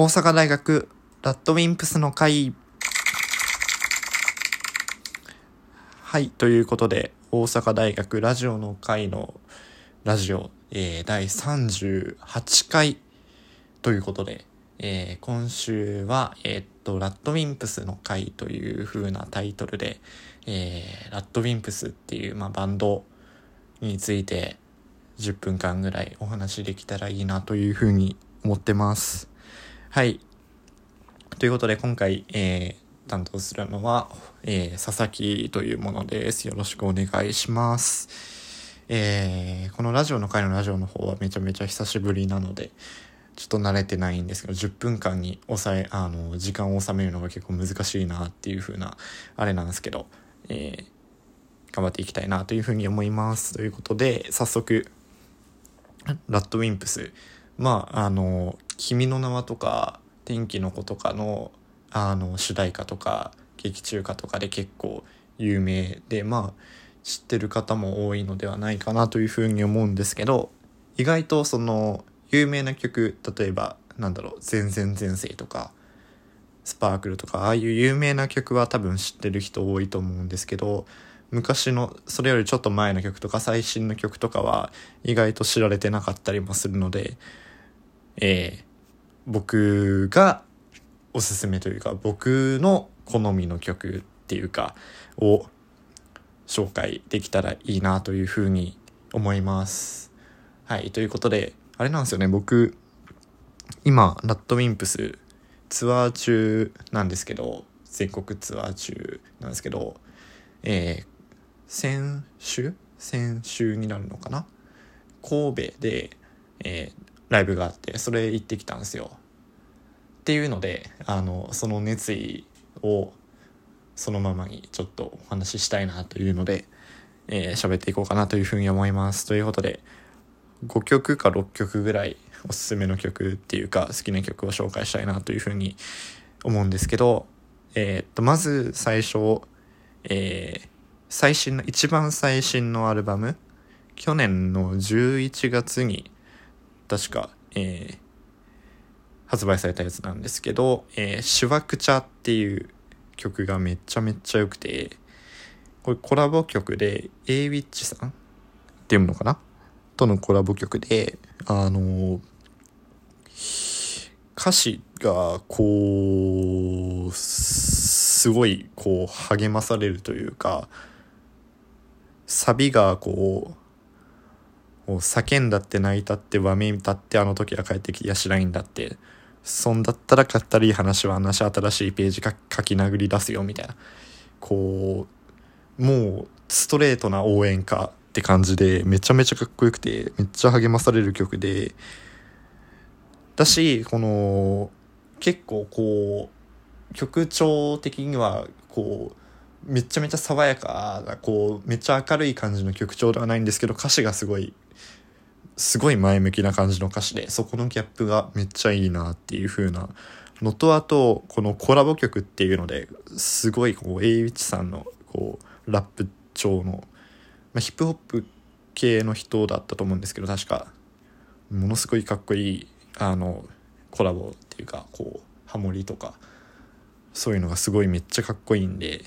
大阪大学ラッドウィンプスの会はいということで大阪大学ラジオの会のラジオ、えー、第38回ということで、えー、今週は、えー、っと、ラッドウィンプスの会という風なタイトルで、えー、ラッドウィンプスっていう、まあ、バンドについて10分間ぐらいお話できたらいいなという風に思ってます。はい。ということで今回、えー、担当するのは、えー、佐々木というものです。よろしくお願いします。えー、このラジオの回のラジオの方はめちゃめちゃ久しぶりなので、ちょっと慣れてないんですけど、10分間に抑え、あの、時間を収めるのが結構難しいなっていう風な、あれなんですけど、えー、頑張っていきたいなというふうに思います。ということで、早速、ラッドウィンプス。まあ、あの、君の名はとか、天気の子とかの、あの、主題歌とか、劇中歌とかで結構有名で、まあ、知ってる方も多いのではないかなというふうに思うんですけど、意外とその、有名な曲例えばなんだろう「全然前世」とか「スパークル」とかああいう有名な曲は多分知ってる人多いと思うんですけど昔のそれよりちょっと前の曲とか最新の曲とかは意外と知られてなかったりもするので、えー、僕がおすすめというか僕の好みの曲っていうかを紹介できたらいいなというふうに思います。はい、ということであれなんですよね、僕、今、ラッドウィンプスツアー中なんですけど、全国ツアー中なんですけど、えー、先週？先週になるのかな？神戸で、えー、ライブがあって、それ行ってきたんですよ。っていうので、あの、その熱意をそのままにちょっとお話ししたいなというので、えー、喋っていこうかなというふうに思います。ということで、5曲か6曲ぐらいおすすめの曲っていうか好きな曲を紹介したいなというふうに思うんですけど、えー、っと、まず最初、えー、最新の、一番最新のアルバム、去年の11月に、確か、えー、発売されたやつなんですけど、えー、シュワクチャっていう曲がめちゃめちゃ良くて、これコラボ曲で、A ウィッチさんって読むのかな？とのコラボ曲で、あの、歌詞がこう、すごいこう励まされるというか、サビがこう、もう叫んだって泣いたってわめいたってあの時は帰ってきやしないんだって、そんだったらかったり話は話新しいページ書き殴り出すよみたいな。こう、もうストレートな応援歌って感じで、めちゃめちゃかっこよくて、めっちゃ励まされる曲で、だし、この、結構こう、曲調的には、こう、めちゃめちゃ爽やかな、こう、めっちゃ明るい感じの曲調ではないんですけど、歌詞がすごい、すごい前向きな感じの歌詞で、そこのギャップがめっちゃいいなっていう風なのと、あと、このコラボ曲っていうので、すごいこう、イチさんの、こう、ラップ調の、まあ、ヒップホップ系の人だったと思うんですけど確かものすごいかっこいいあのコラボっていうかこうハモリとかそういうのがすごいめっちゃかっこいいんで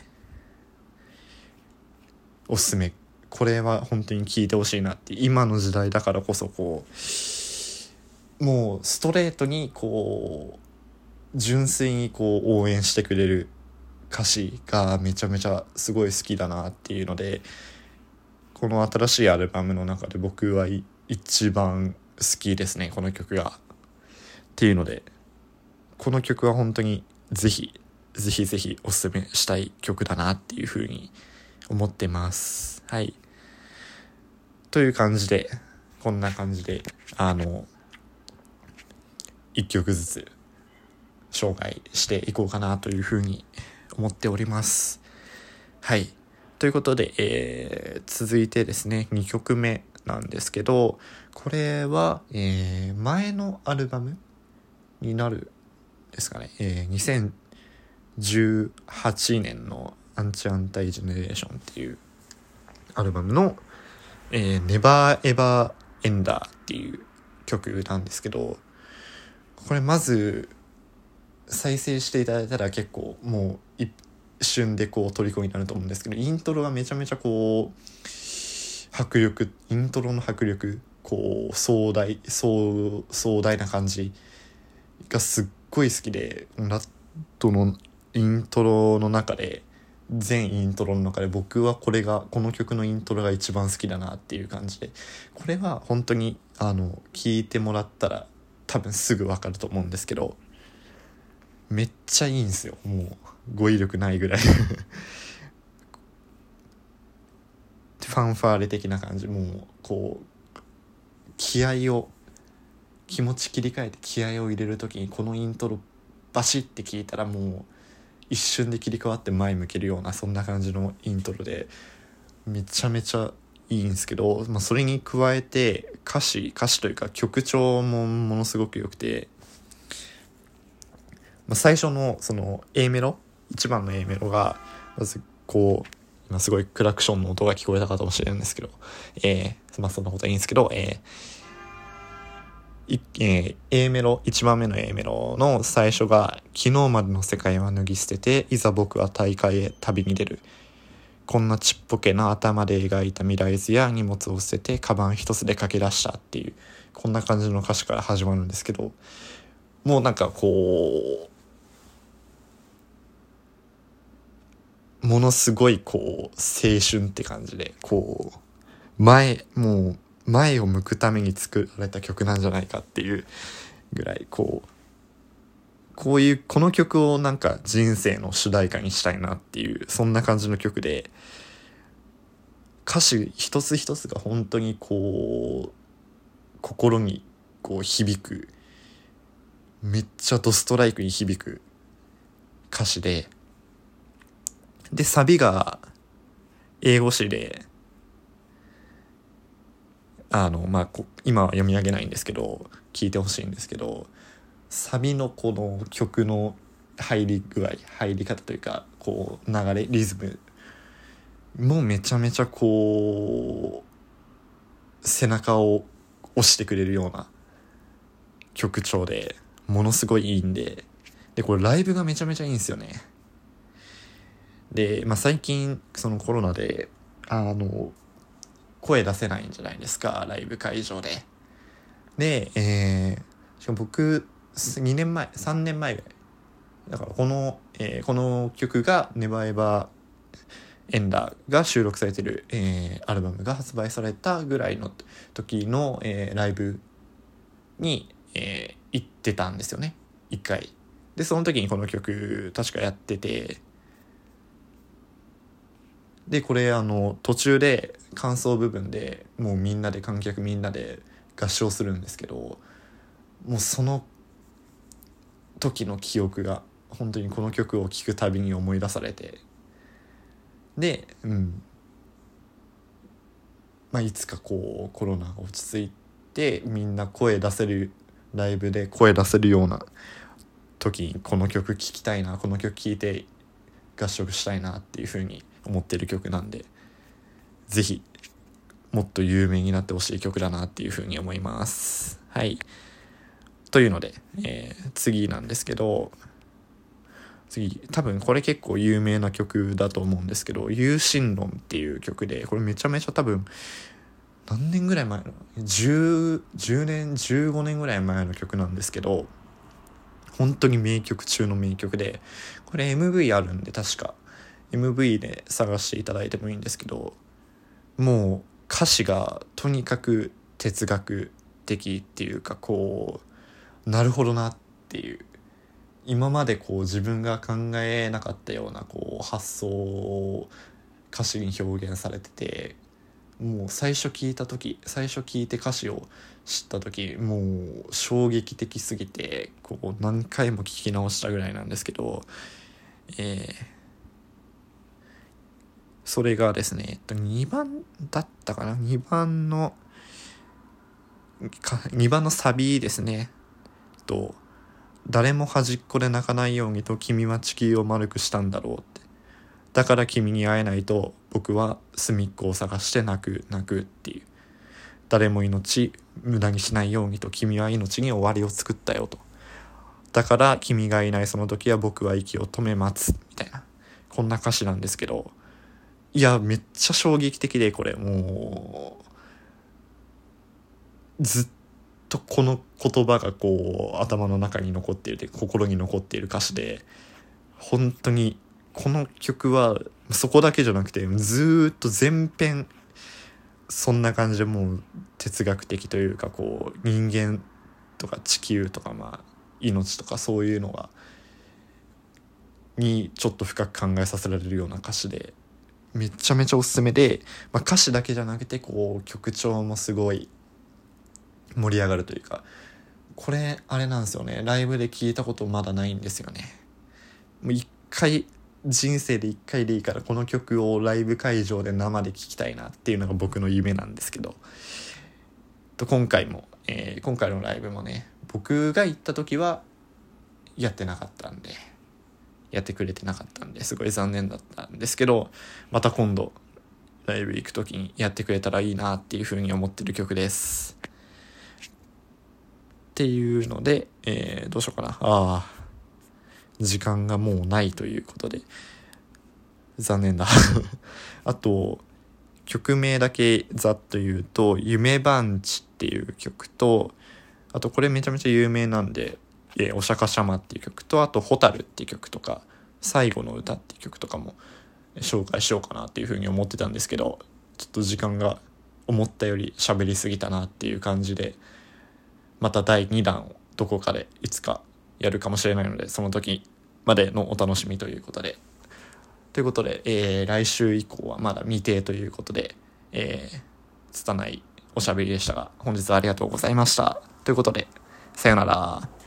おすすめこれは本当に聞いてほしいなって今の時代だからこそこうもうストレートにこう純粋にこう応援してくれる歌詞がめちゃめちゃすごい好きだなっていうのでこの新しいアルバムの中で僕は一番好きですねこの曲が。っていうのでこの曲は本当にぜひぜひぜひおすすめしたい曲だなっていうふうに思ってます。はい。という感じでこんな感じであの一曲ずつ紹介していこうかなというふうに思っております。はい。ということで、えー、続いてですね、2曲目なんですけど、これは、えー、前のアルバムになるですかね、えー、2018年のアンチアンタイジェネレーションっていうアルバムの、えー、Never Ever Ender っていう曲なんですけど、これまず、再生していただいたら結構もう一瞬でこう虜になると思うんですけどイントロがめちゃめちゃこう迫力イントロの迫力こう壮大壮壮大な感じがすっごい好きでラットのイントロの中で全イントロの中で僕はこれがこの曲のイントロが一番好きだなっていう感じでこれは本当にあの聞いてもらったら多分すぐ分かると思うんですけどめっちゃいいんですよ。もう語彙力ないぐらい。ファンファーレ的な感じ。もうこう気合を気持ち切り替えて気合を入れる時にこのイントロバシッて聞いたらもう一瞬で切り替わって前向けるようなそんな感じのイントロでめちゃめちゃいいんですけど、まあ、それに加えて歌詞歌詞というか曲調もものすごく良くて、まあ、最初のその A メロ1番の A メロがまずこう今すごいクラクションの音が聞こえたかもしれないんですけど、えー、まあそんなことはいいんですけど、えーえー、A メロ、1番目の A メロの最初が、昨日までの世界は脱ぎ捨てて、いざ僕は大会へ旅に出る。こんなちっぽけな頭で描いた未来図や荷物を捨てて、カバン一つで駆け出したっていう、こんな感じの歌詞から始まるんですけど、もうなんかこう、ものすごいこう、青春って感じで、こう、前、もう、前を向くために作られた曲なんじゃないかっていうぐらいこうこういうこの曲をなんか人生の主題歌にしたいなっていうそんな感じの曲で歌詞一つ一つが本当にこう心にこう響くめっちゃドストライクに響く歌詞ででサビが英語詞であの、まあ、今は読み上げないんですけど聞いてほしいんですけどサビのこの曲の入り具合入り方というかこう流れリズムもうめちゃめちゃこう背中を押してくれるような曲調でものすごいいいんででこれライブがめちゃめちゃいいんですよね。で、まあ、最近そのコロナであの声出せないんじゃないですか？ライブ会場で。で、えー、しかも僕2年前3年前ぐらいだからこの、えー、この曲が「ネバエバエンダー」が収録されてる、えー、アルバムが発売されたぐらいの時の、えー、ライブに、えー、行ってたんですよね一回。でその時にこの曲確かやっててでこれあの途中で感想部分でもうみんなで観客みんなで合唱するんですけどもうその時の記憶が本当にこの曲を聴くたびに思い出されてでうん。まあいつかこうコロナが落ち着いてみんな声出せるライブで声出せるような時にこの曲聴きたいなこの曲聴いて合唱したいなっていうふうに思ってる曲なんで是非もっと有名になってほしい曲だなっていうふうに思います。はい。というので、えー、次なんですけど次多分これ結構有名な曲だと思うんですけど「有心論」っていう曲でこれめちゃめちゃ多分何年ぐらい前の 10, 10年15年ぐらい前の曲なんですけど本当に名曲中の名曲でこれ MV あるんで確か MV で探していただいてもいいんですけどもう歌詞がとにかく哲学的っていうかこうなるほどなっていう。今までこう自分が考えなかったようなこう発想を歌詞に表現されててもう最初聞いた時最初聞いて歌詞を知った時もう衝撃的すぎてこう何回も聞き直したぐらいなんですけどえーそれがですね、えっと、2番だったかな ?2 番の、2番のサビですね。と、誰も端っこで泣かないようにと君は地球を丸くしたんだろうって。だから君に会えないと僕は隅っこを探して泣く、泣くっていう。誰も命無駄にしないようにと君は命に終わりを作ったよと。だから君がいないその時は僕は息を止め待つみたいなこんな歌詞なんですけどいやめっちゃ衝撃的でこれ。もうずっとこの言葉がこう頭の中に残っている心に残っている歌詞で本当にこの曲はそこだけじゃなくてずっと全編そんな感じでもう哲学的というかこう人間とか地球とかまあ命とかそういうのがにちょっと深く考えさせられるような歌詞でめちゃめちゃおすすめで、まあ、歌詞だけじゃなくてこう曲調もすごい盛り上がるというかこれあれなんですよね。ライブで聞いたことまだないんですよね。もう一回人生で一回でいいからこの曲をライブ会場で生で聴きたいなっていうのが僕の夢なんですけど。と今回も、えー、今回のライブもね僕が行った時はやってなかったんで。やってくれてなかったんですごい残念だったんですけどまた今度ライブ行く時にやってくれたらいいなっていうふうに思ってる曲です。っていうので、えー、どうしようかな。ああ時間がもうないということで残念だ。あと曲名だけざっと言うと「夢番地」っていう曲とあとこれめちゃめちゃ有名なんで「えー、お釈迦様」っていう曲とあと「蛍」っていう曲とか「最後の歌」っていう曲とかも紹介しようかなっていうふうに思ってたんですけどちょっと時間が思ったより喋りすぎたなっていう感じでまた第2弾をどこかでいつかやるかもしれないのでその時までのお楽しみということで。ということで、えー、来週以降はまだ未定ということで、えー、拙いおしゃべりでしたが本日はありがとうございました。ということでさよなら。